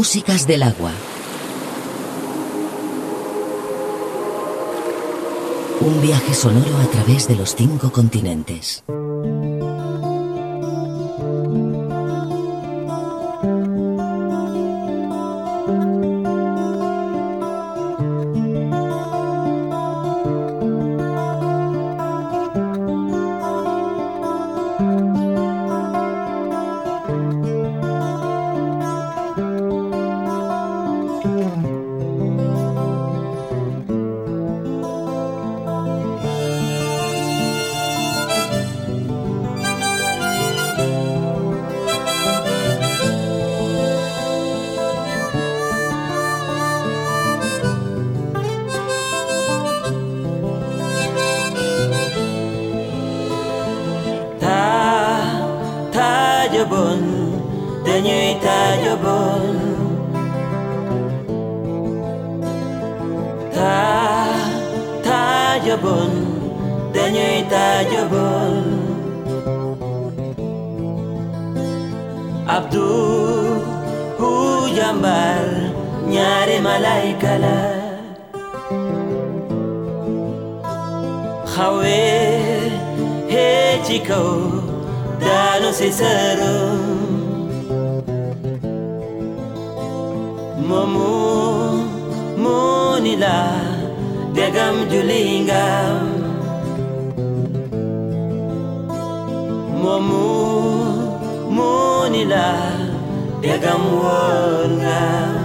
Músicas del agua. Un viaje sonoro a través de los cinco continentes. momu munila degam wonga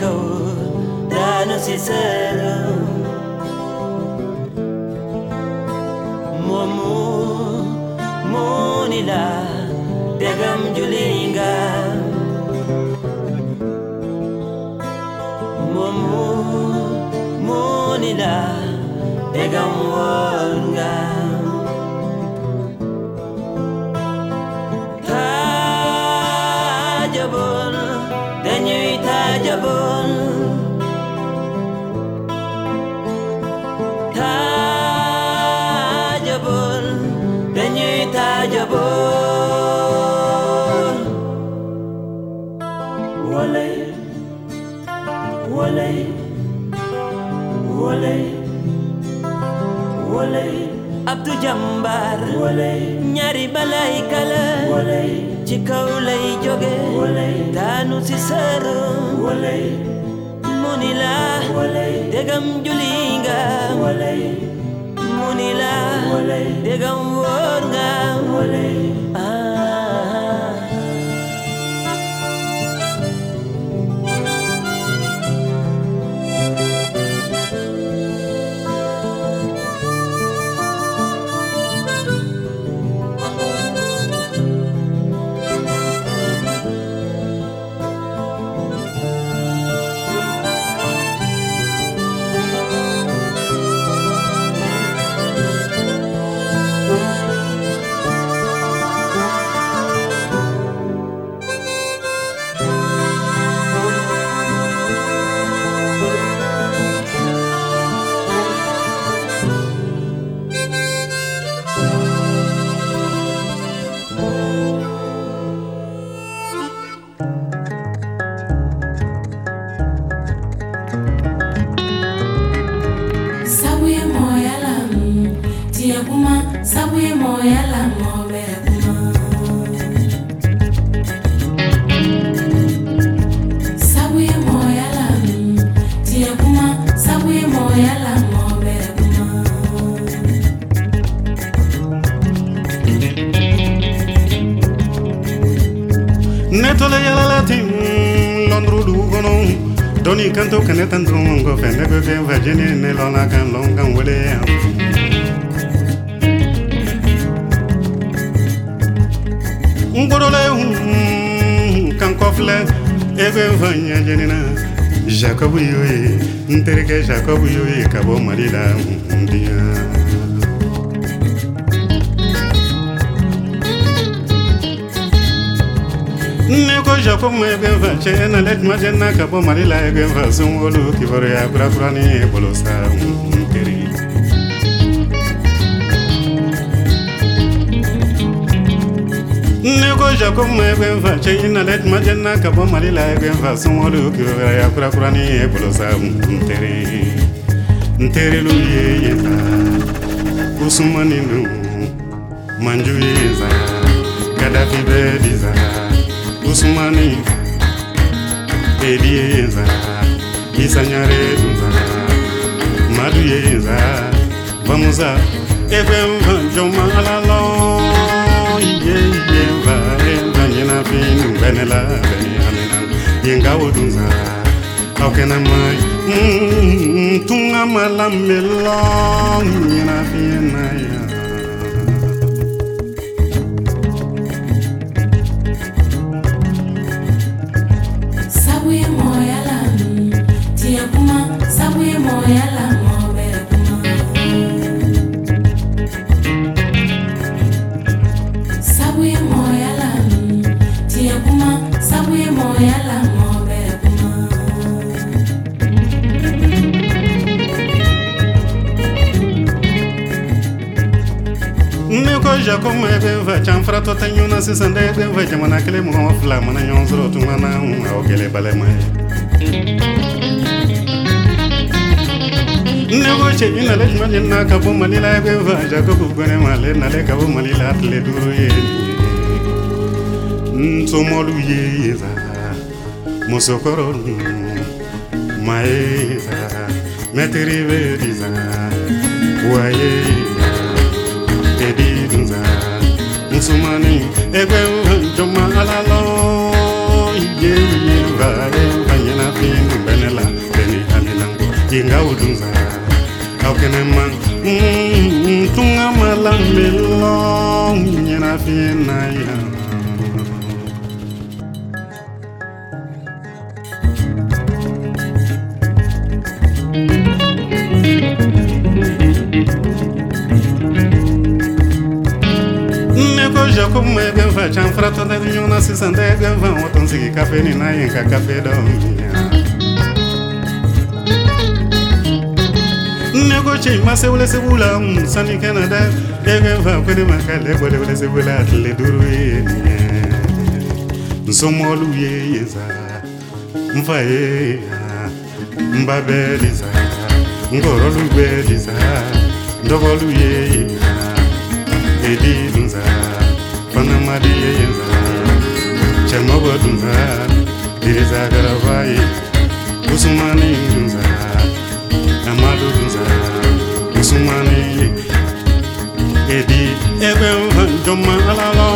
secou, dano-se serão. Momu, munila, pegam julinga. Momu, munila, pegam o jàmbaar ñaari balay kala. Ci kaw lay jóge daanu si sëru mu ni la dégam juli nga mu ni la dégam wóor nga ka bɔ mali la ben fa sonwolu kibaruya kurakurani bolo sa n teri ne ko jakob ma ben fa cɛ na le tuma jɛnna ka bɔ mali la ben fa sonwolu kibaruya kurakurani bolo sa n teri n terilu ye yeta usumani nu manju ye za kadafi bɛ diza usumani eliyenza isanyareza maduyenza vamuza ekwemvanjomalalo iyeyenza enzanyinapinungwenelaveneamenan yengawodunza aukenamai mm, tunga malamelo nyinafienaya ja komo e ɓe fa can fara to tan ɲuna sisan da e ɓe fa jamana kelen mɔgɔ fila mana ɲɔgɔn sɔrɔ tuma na aw kɛlɛ balɛma ye ne ko cɛ ɲi nale juma jɛnina ka bɔ mali la e ɓe fa jakobu gɔnɛma ale nale ka bɔ mali la tile duuru ye nsomɔlu ye la musokɔrɔ nunu ma ye la mɛtiri bɛ disa wa ye la sumani egwe joma alalo ye yeba e banyana fin benela beni alilango yinga udunza kaukene man mm, tunga malambelo nyana fin na ya. kumwebya mfachamfura toda vinyuna sisandebya vamo tonzika peni nayenka kapedombiya nekochima seulesebula msanikenada mm, egeva kwene makalebole ulesebula atle duruyenye nsomoluyeyeza mfayeya mbabeliza ngorolubeliza ndoboluyeyeza edinza panamariye yenza chamabodunza dirizagaravayi usumani dunza amadudunza usumani edi ebemvan joma alalo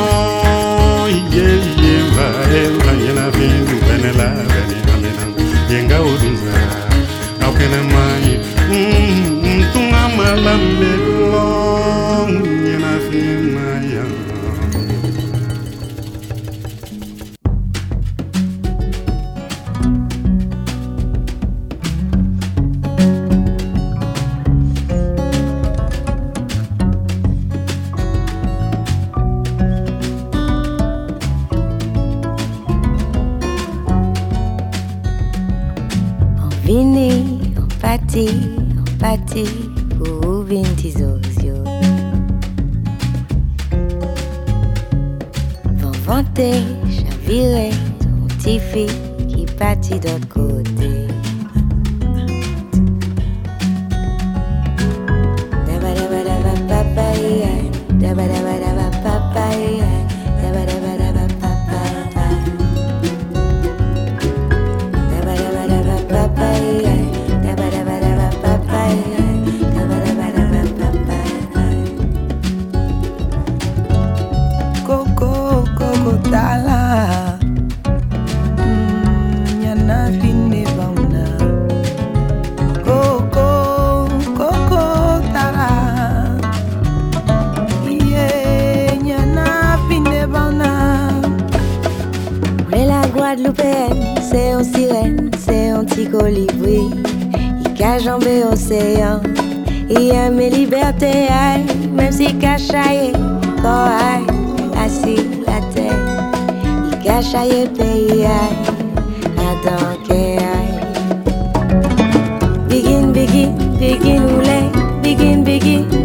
iye iye va emva yena vindu benela beni amena yenga udunza aukene mai mm, mm, tunga malambe pati, pati, ouvinti zozio. Vent vanté, j'avirai ton tifi qui pati d'autre côté. terre, même si cachaillé, quand aïe, assis la terre, il cachaillé pays aïe, à tanker aïe. Begin, begin, begin, oulé, begin, begin.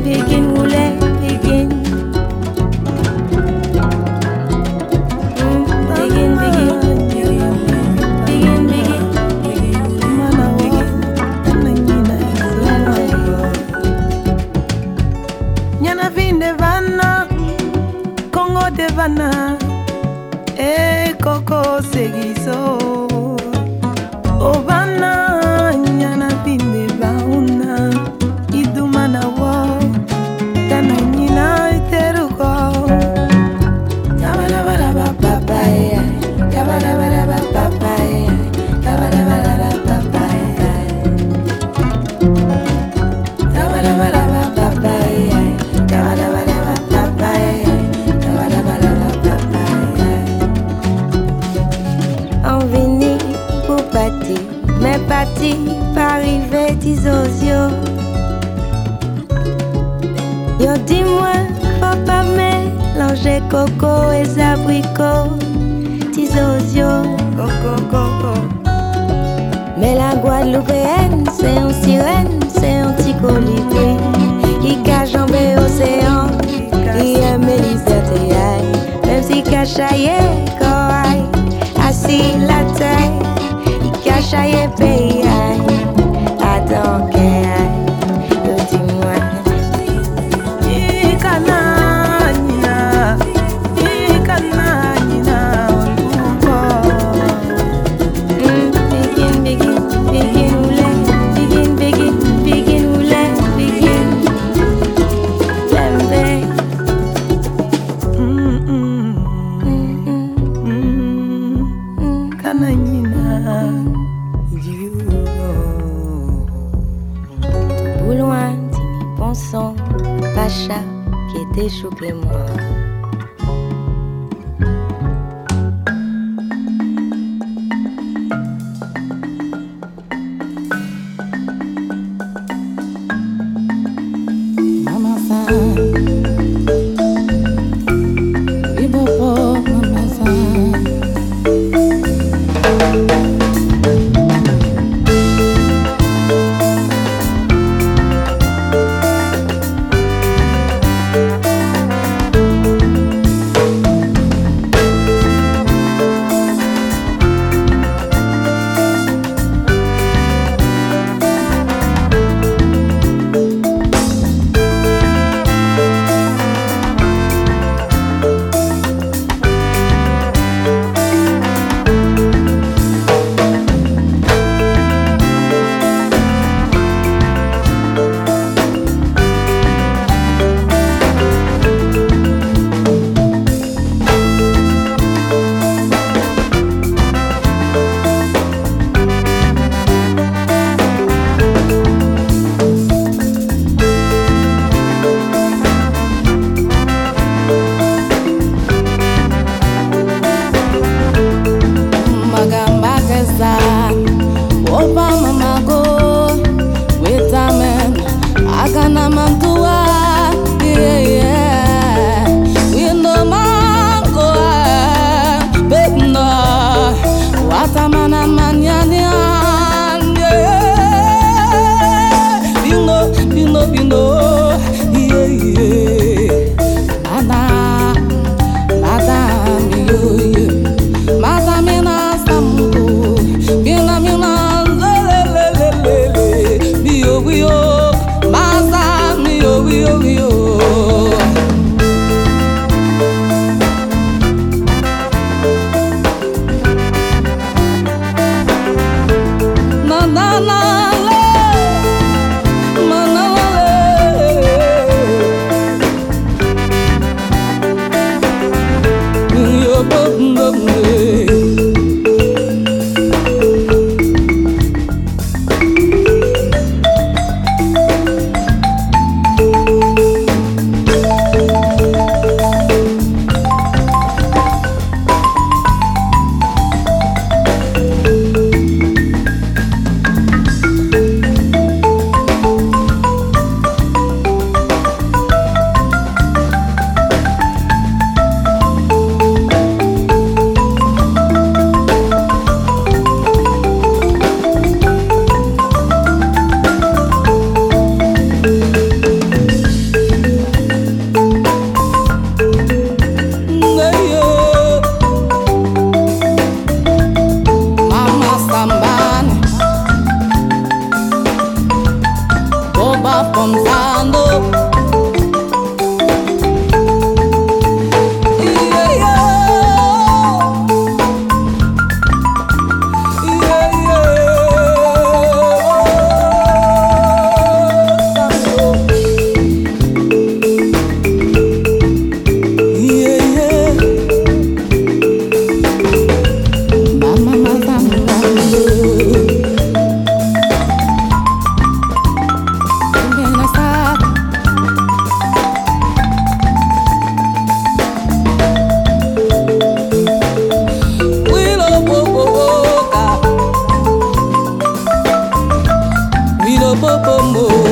amor.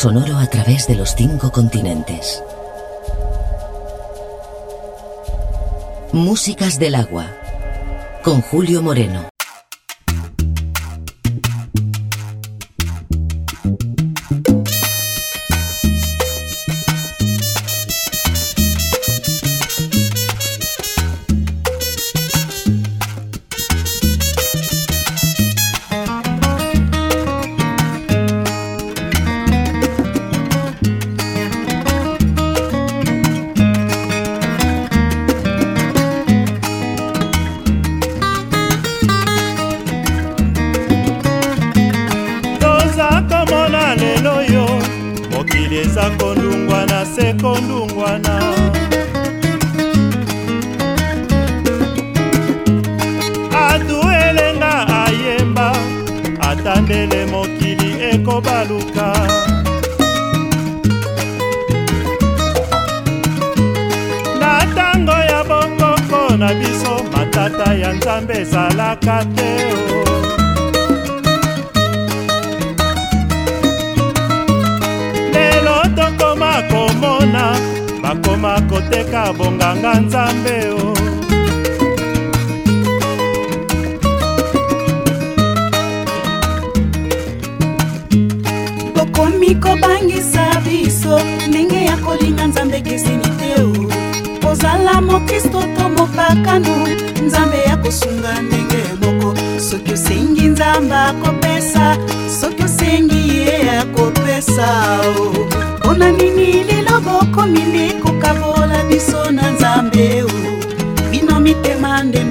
Sonoro a través de los cinco continentes. Músicas del agua. Con Julio Moreno. Matata ya nzambe ezalaka te o lelo tokoma komona bakoma koteka bonganga nzambe o bokomi kobangisa biso ndenge ya kolinga nzambe ekeseni te o kozala mokristo to mopakano nzambe ya kosunga ndenge moko. Soki osengi nzambe akopesa soki osengi ye akopesa mpona nini lelo bokomi nde kokabola biso na nzambe o bino mitema nde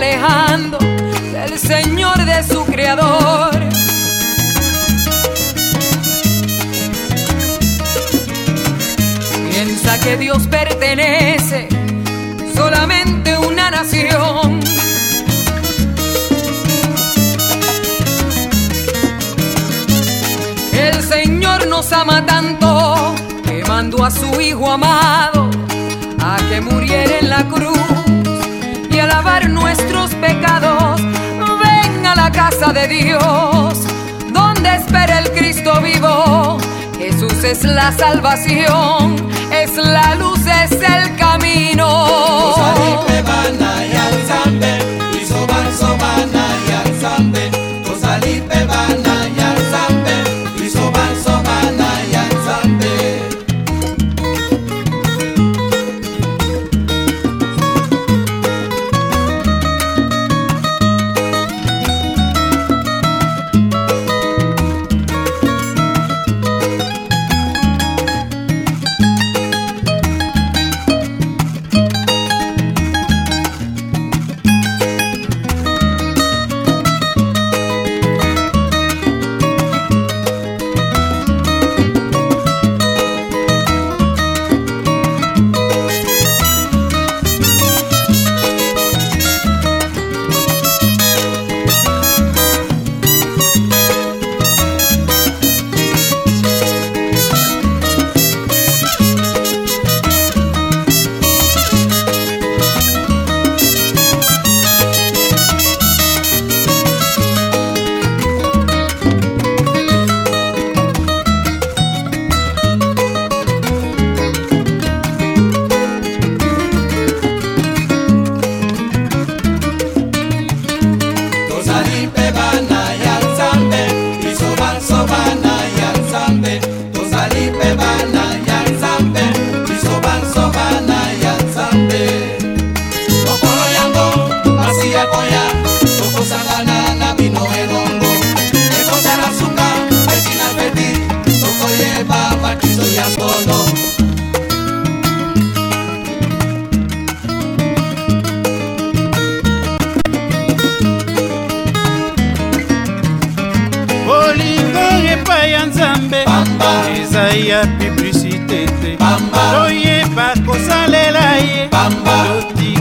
alejando del Señor de su Creador. Piensa que Dios pertenece solamente a una nación. El Señor nos ama tanto que mandó a su Hijo amado a que muriera en la cruz y a lavar casa de Dios, donde espera el Cristo vivo. Jesús es la salvación, es la luz, es el camino. bolingo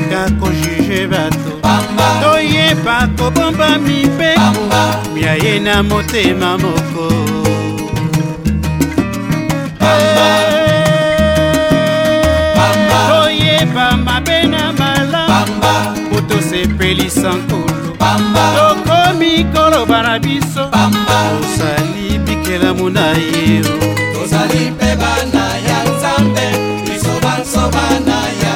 tolinga kojuge bato. Toyeba kobomba mibeko ya ye na motema moko. Toyeba mabe na malamu po tosepelisa nkolo tokomi koloba na biso. Osali bikelamu na ye. Tozali mpe bana ya nzambe. Biso banso bana ya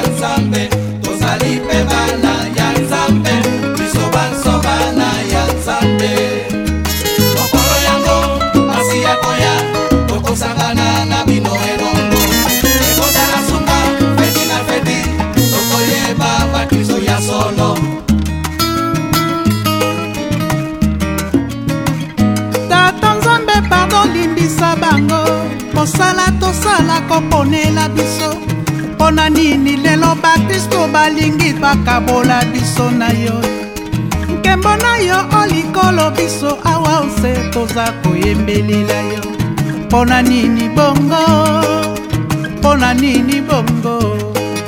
mpona nini? Lelo bakristo balingi bakabola biso na yo. Nkembo na yo olikolo biso awa ose toza koyembelela yo. Mpona nini bongo? Mpona nini bongo?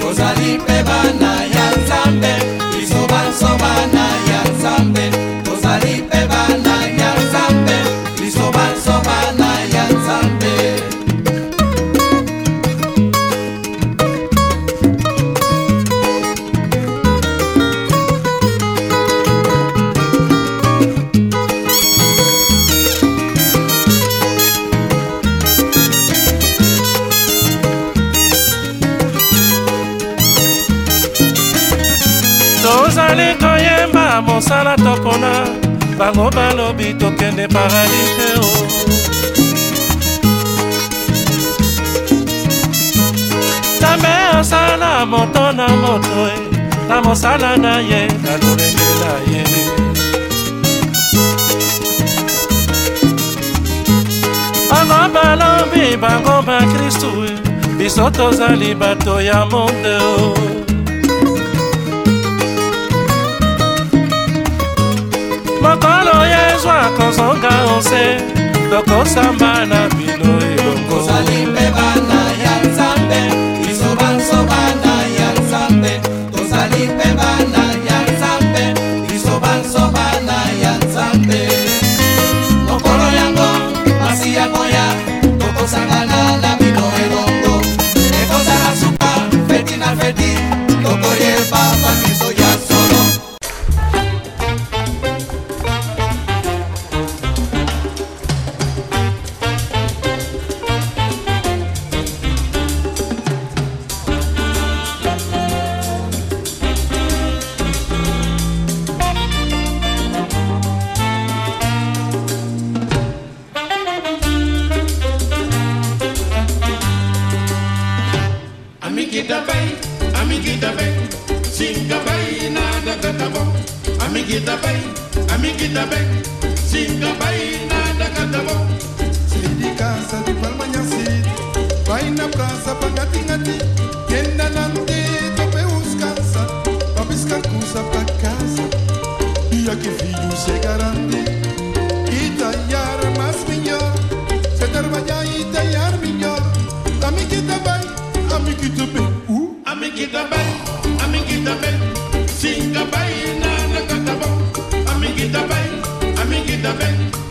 Tozali mpe bana yo tozali koyemba mosala topona bango balobi tokende paradis te o nzambe asala moto na moto eh. na mosala na ye na lolengela ye. Bango balobi bango bakristu eh. biso tozali bato ya monde o mokolo yezwa kozonga onse tokosamba na bino elongo. yarandı Ita yarmas minyo Se terbaya ita yar minyo Amikita bay, amikita bay uh. Amikita bay, amikita bay Singa bay, nana katabay Amikita bay, amikita bay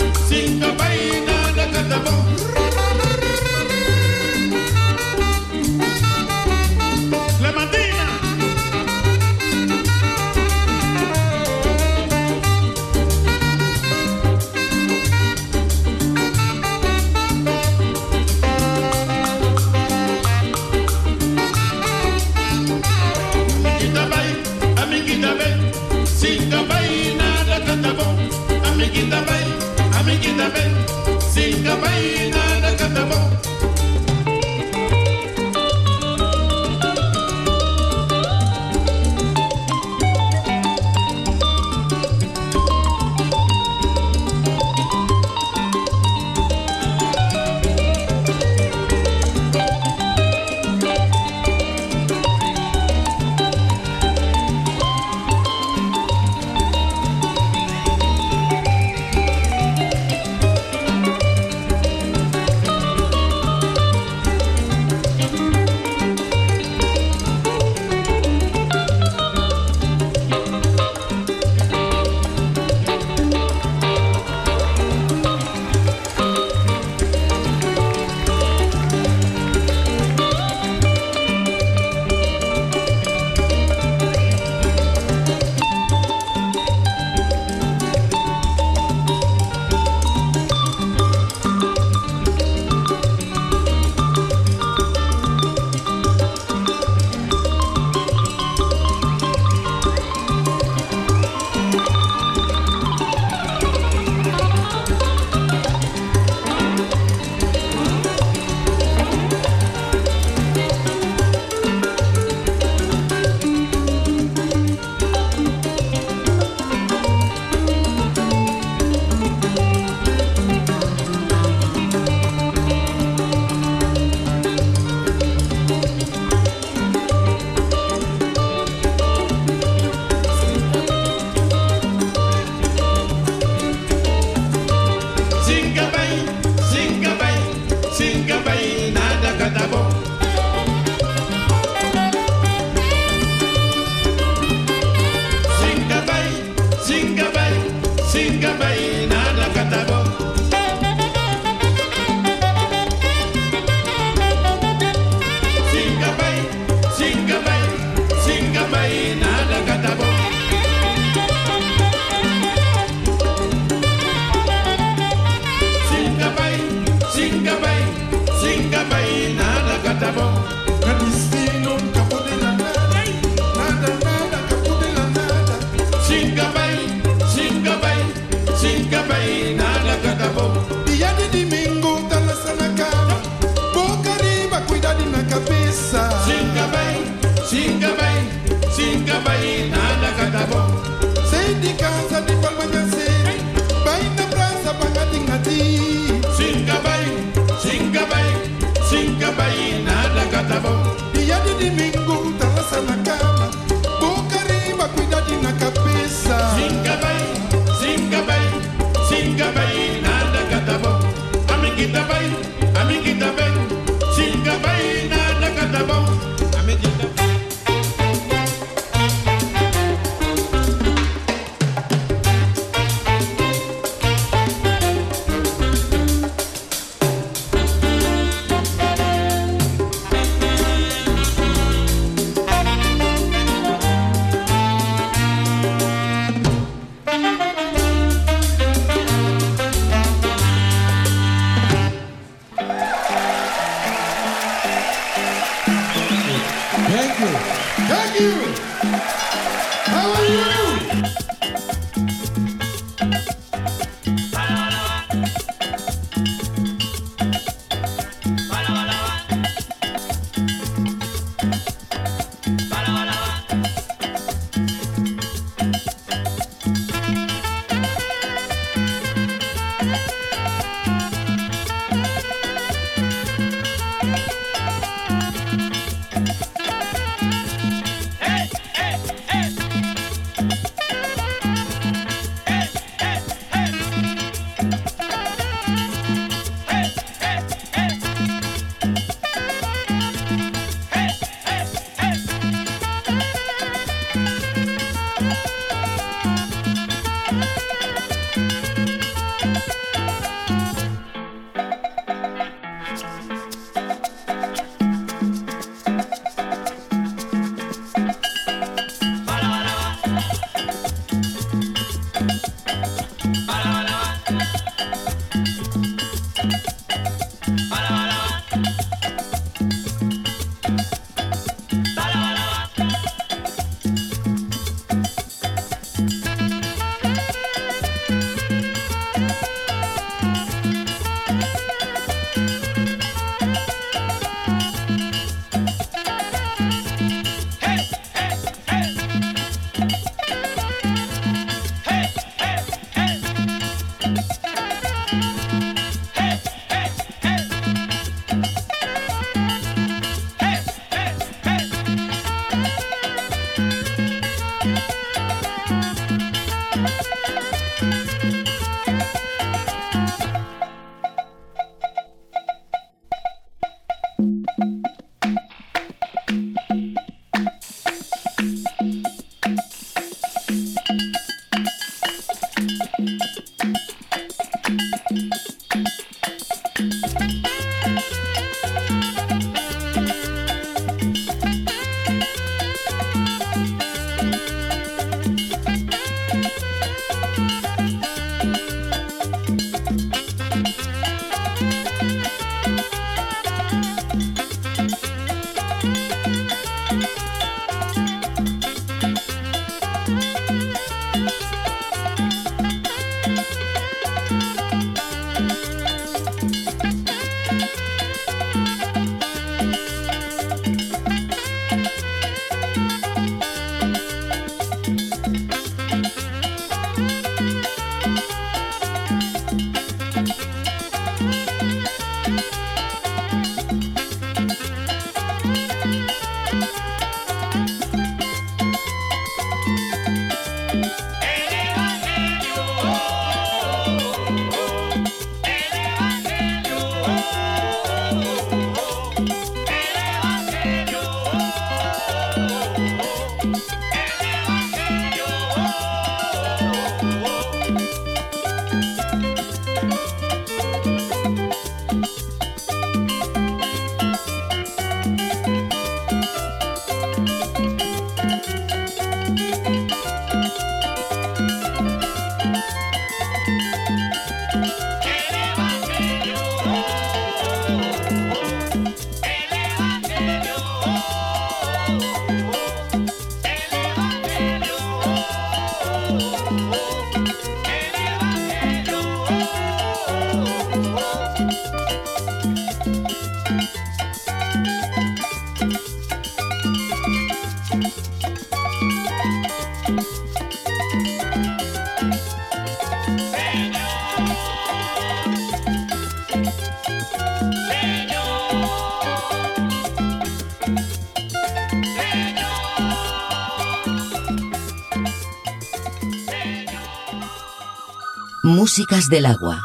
Músicas del agua.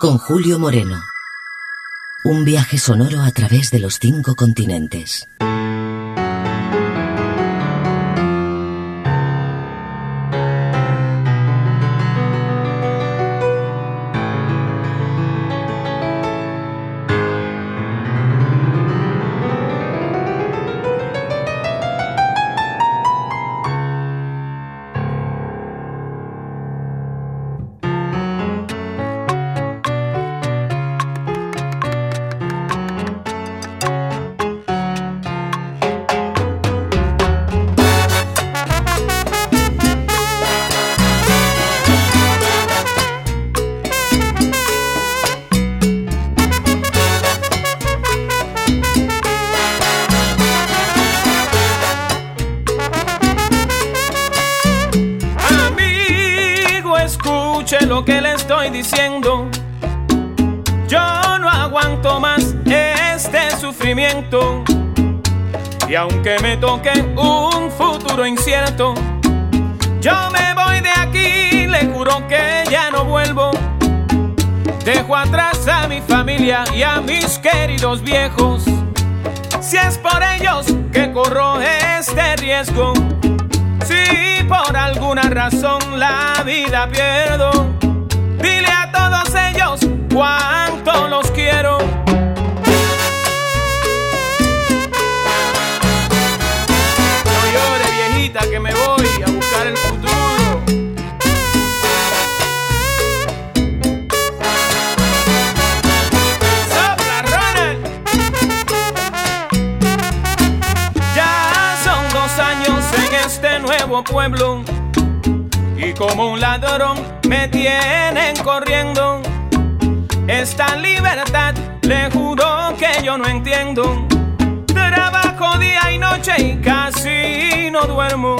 Con Julio Moreno. Un viaje sonoro a través de los cinco continentes. Y a mis queridos viejos. Si es por ellos que corro este riesgo, si por alguna razón la vida pierdo, dile a todos ellos cuánto los quiero. No llore viejita que me voy pueblo y como un ladrón me tienen corriendo. Esta libertad le juro que yo no entiendo. Trabajo día y noche y casi no duermo.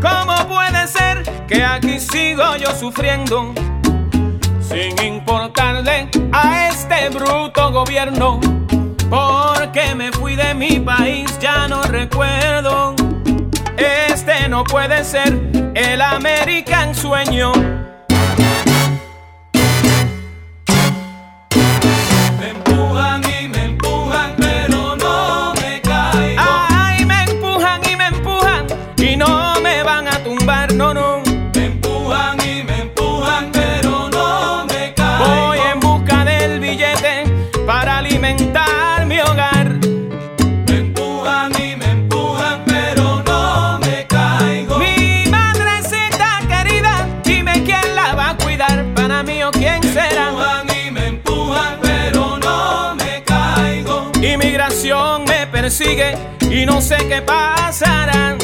¿Cómo puede ser que aquí sigo yo sufriendo? Sin importarle a este bruto gobierno. Porque me fui de mi país, ya no recuerdo. No puede ser el American sueño. Y no sé qué pasará.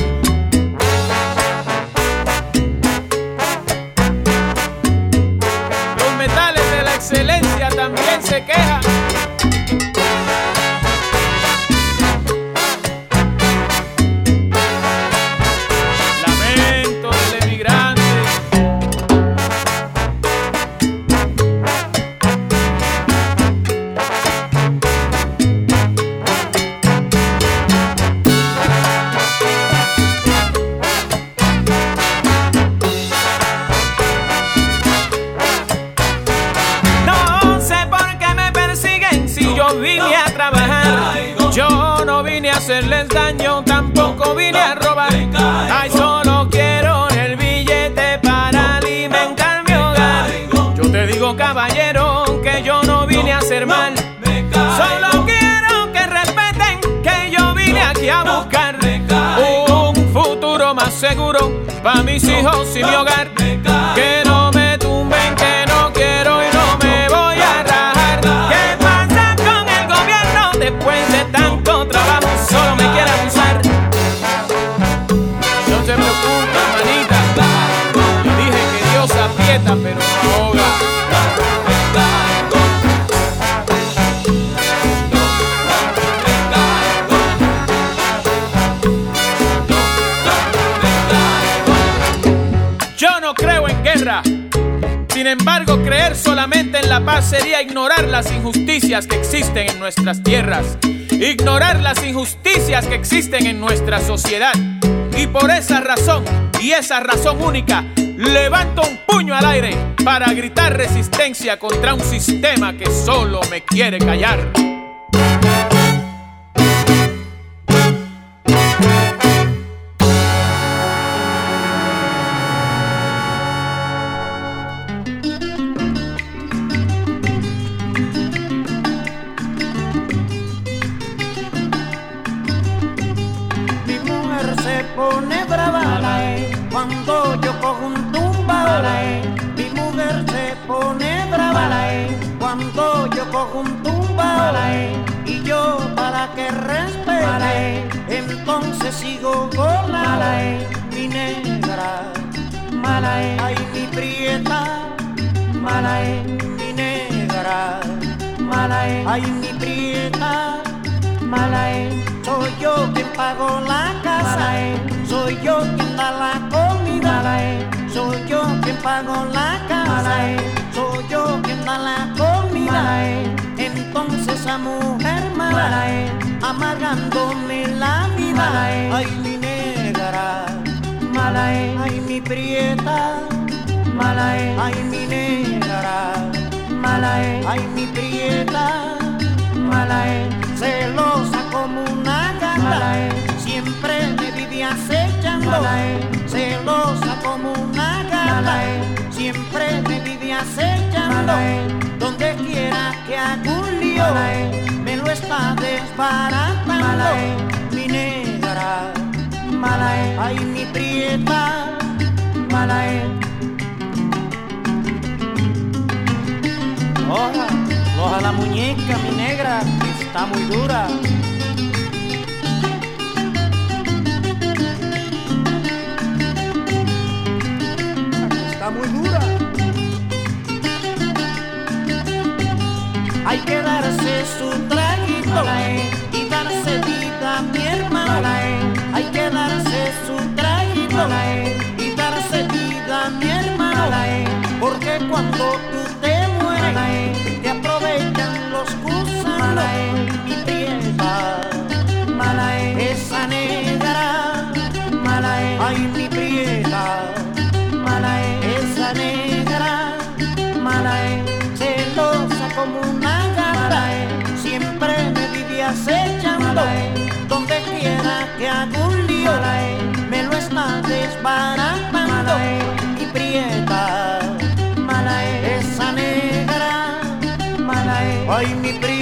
Seguro para mis hijos y mi hogar. Sin embargo, creer solamente en la paz sería ignorar las injusticias que existen en nuestras tierras, ignorar las injusticias que existen en nuestra sociedad. Y por esa razón, y esa razón única, levanto un puño al aire para gritar resistencia contra un sistema que solo me quiere callar. Malae, ay mi prieta, malae. Soy yo quien pago la casa, eh. soy yo quien da la comida, eh. soy yo quien pago la casa, soy yo quien da la comida. Entonces esa mujer mala, amargándome la vida. Ay, mi negra, mala, ay, mi prieta, mala, ay, mi negra, mala, ay, mi prieta, mala, celosa como una gata, siempre me vivía acechando, celosa como una gata, siempre me vivía acechando, donde quiera que haga un lío, me lo está desbaratando, mi negra, mala, ay, mi prieta, mala, Loja, loja la muñeca, mi negra, que está muy dura. está muy dura. Hay que darse su traguito y darse vida, mi hermano. Hay que darse su traguito y darse vida, mi hermano. Porque cuando tú te te aprovechan los gusanos. Mi prieta, esa negra, ay mi prieta, esa negra, celosa como una gata, siempre me vivía acechando, donde quiera que haga un lío, me lo está desbaratando, mi prieta, mala ay mi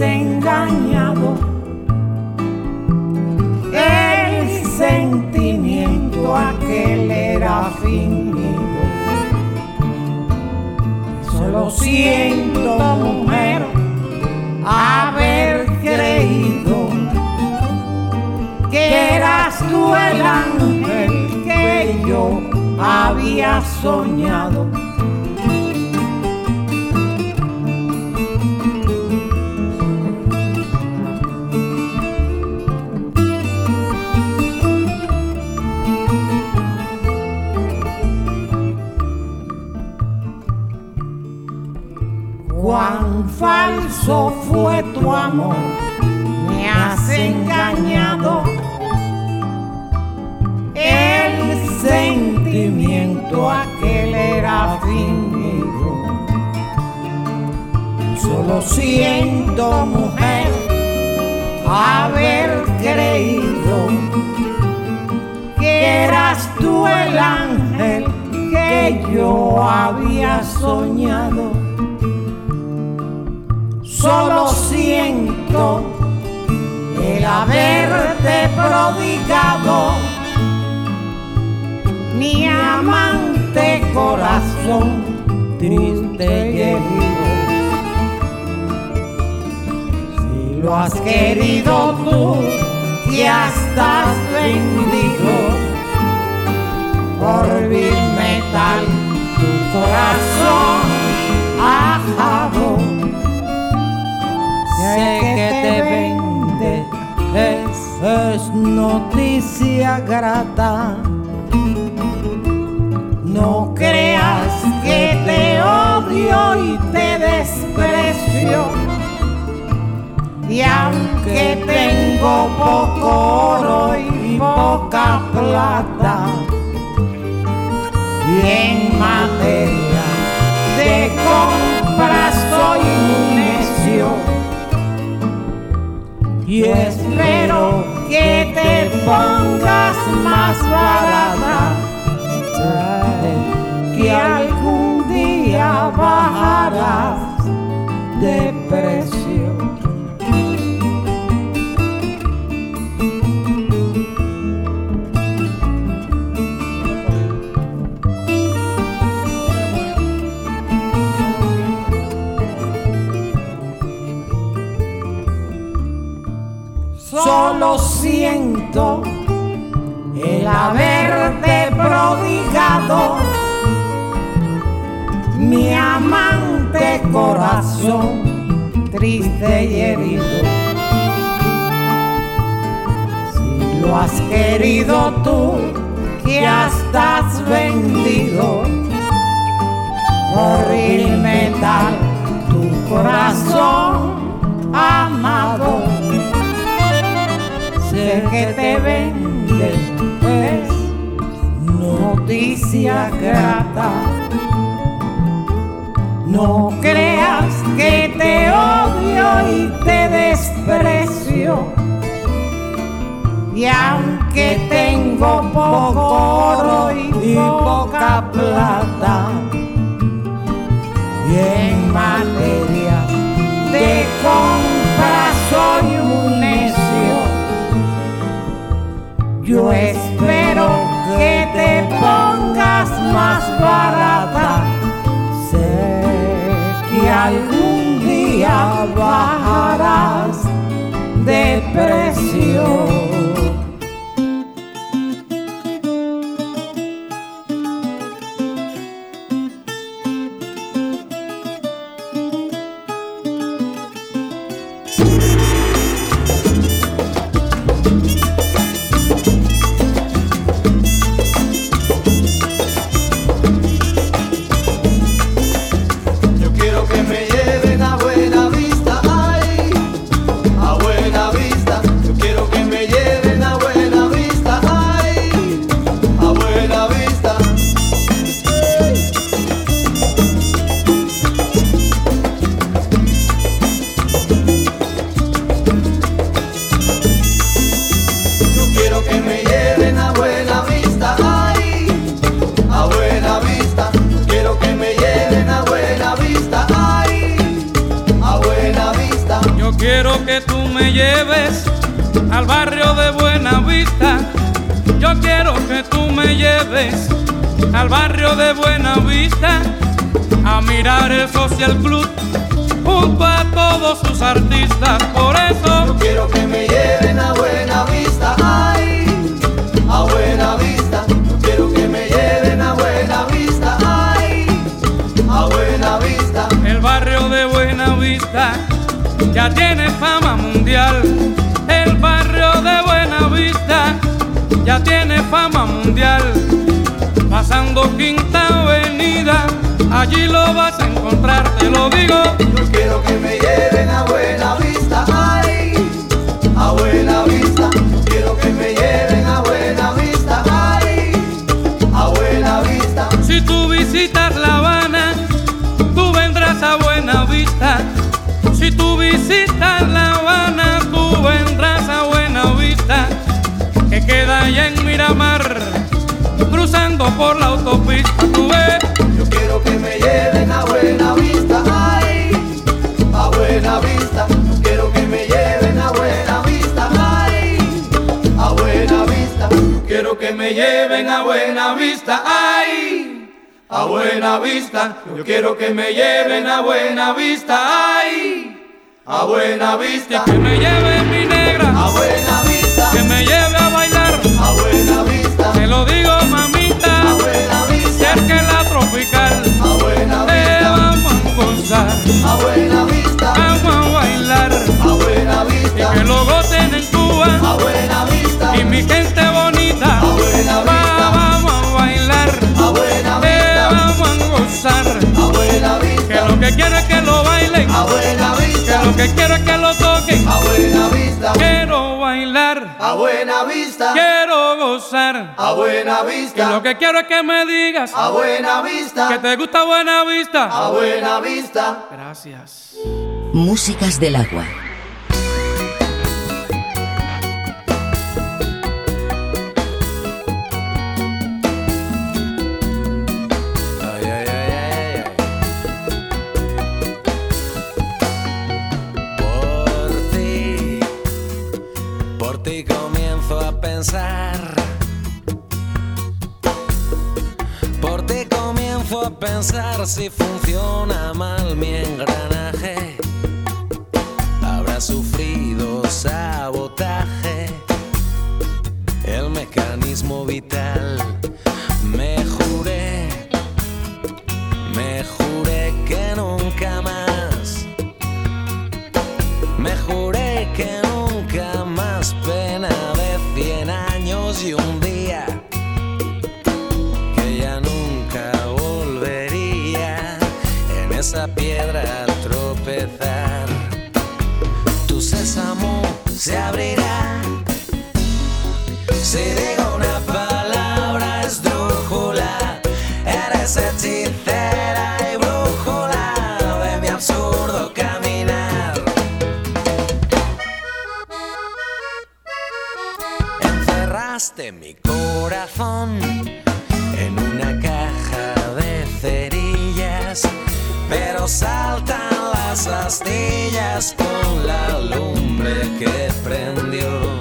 engañado. El sentimiento aquel era fingido. Solo siento, mujer, haber creído que eras tú el ángel que yo había soñado. Falso fue tu amor, me has engañado. El sentimiento aquel era fingido. Solo siento, mujer, haber creído que eras tú el ángel que yo había soñado haberte prodigado. Mi amante corazón triste y herido. Si lo has querido tú, ya estás vendido. Por vil metal, tu corazón ajado. Sé que te vende, es, noticia grata. No creas que te odio y te desprecio. Y aunque tengo poco oro y poca plata, y en materia de compra soy un necio y espero que te pongas más barata, que algún día bajarás de precio. Triste y herido. Si lo has querido tú, que estás vendido por el metal, tu corazón amado. Sé que te vende, pues noticia grata. No creas que te odio y te desprecio. Y aunque tengo poco oro y poca plata, y en materia de compra soy un necio, yo espero que te pongas más barata. Bajarás de precio. El Social Club junto a todos sus artistas. Por eso Yo quiero que me lleven a buena vista, ay, a buena vista. Yo quiero que me lleven a buena vista, ay, a buena vista. el barrio de Buena Vista ya tiene fama mundial. El barrio de Buena Vista ya tiene fama mundial. Pasando Quinta Avenida, allí lo vas te lo digo. Yo quiero que me lleven a buena vista, ay, a buena vista. Yo quiero que me lleven a buena vista, ay, a buena vista. Si tú visitas La Habana, tú vendrás a Buena Vista. Si tú visitas La Habana, tú vendrás a Buena Vista, que queda allá en Miramar, cruzando por la autopista. Buena vista, ay, a buena vista. Yo quiero que me lleven a buena vista, ay, a buena vista. que me lleve mi negra, A buena a buena Que lo vista, que quiero es que me digas a buena que vista, te gusta Buena Vista. a buena vista. Gracias. Músicas del agua. pensar si funciona mal mi engranaje. Habrá sufrido sabotaje el mecanismo vital. Si digo una palabra esdrújula, eres hechicera y brújula de mi absurdo caminar. Encerraste mi corazón en una caja de cerillas, pero saltan las astillas con la lumbre que prendió.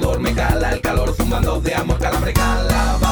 sudor me cala, el calor zumbando de amor calambre cala.